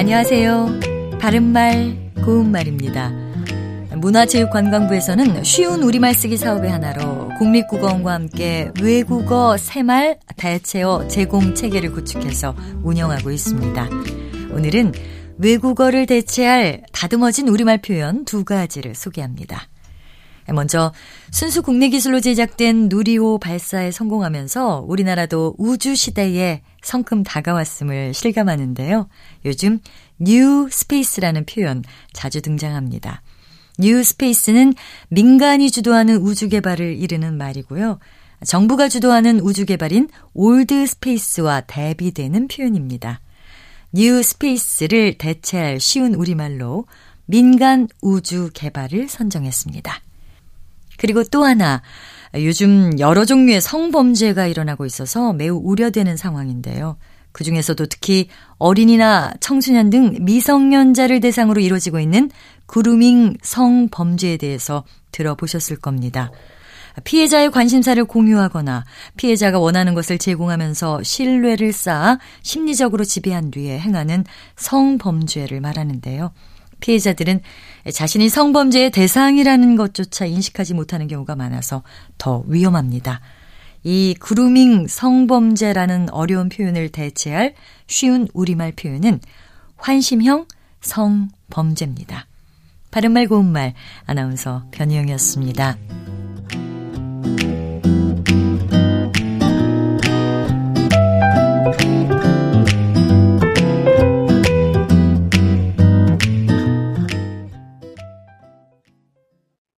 안녕하세요. 바른말, 고운말입니다. 문화체육관광부에서는 쉬운 우리말 쓰기 사업의 하나로 국립국어원과 함께 외국어 새말 대체어 제공 체계를 구축해서 운영하고 있습니다. 오늘은 외국어를 대체할 다듬어진 우리말 표현 두 가지를 소개합니다. 먼저 순수 국내 기술로 제작된 누리호 발사에 성공하면서 우리나라도 우주 시대에 성큼 다가왔음을 실감하는데요. 요즘 New Space라는 표현 자주 등장합니다. New Space는 민간이 주도하는 우주 개발을 이르는 말이고요. 정부가 주도하는 우주 개발인 Old Space와 대비되는 표현입니다. New Space를 대체할 쉬운 우리말로 민간 우주 개발을 선정했습니다. 그리고 또 하나, 요즘 여러 종류의 성범죄가 일어나고 있어서 매우 우려되는 상황인데요. 그 중에서도 특히 어린이나 청소년 등 미성년자를 대상으로 이루어지고 있는 그루밍 성범죄에 대해서 들어보셨을 겁니다. 피해자의 관심사를 공유하거나 피해자가 원하는 것을 제공하면서 신뢰를 쌓아 심리적으로 지배한 뒤에 행하는 성범죄를 말하는데요. 피해자들은 자신이 성범죄의 대상이라는 것조차 인식하지 못하는 경우가 많아서 더 위험합니다. 이 그루밍 성범죄라는 어려운 표현을 대체할 쉬운 우리말 표현은 환심형 성범죄입니다. 바른말 고운말 아나운서 변희영이었습니다.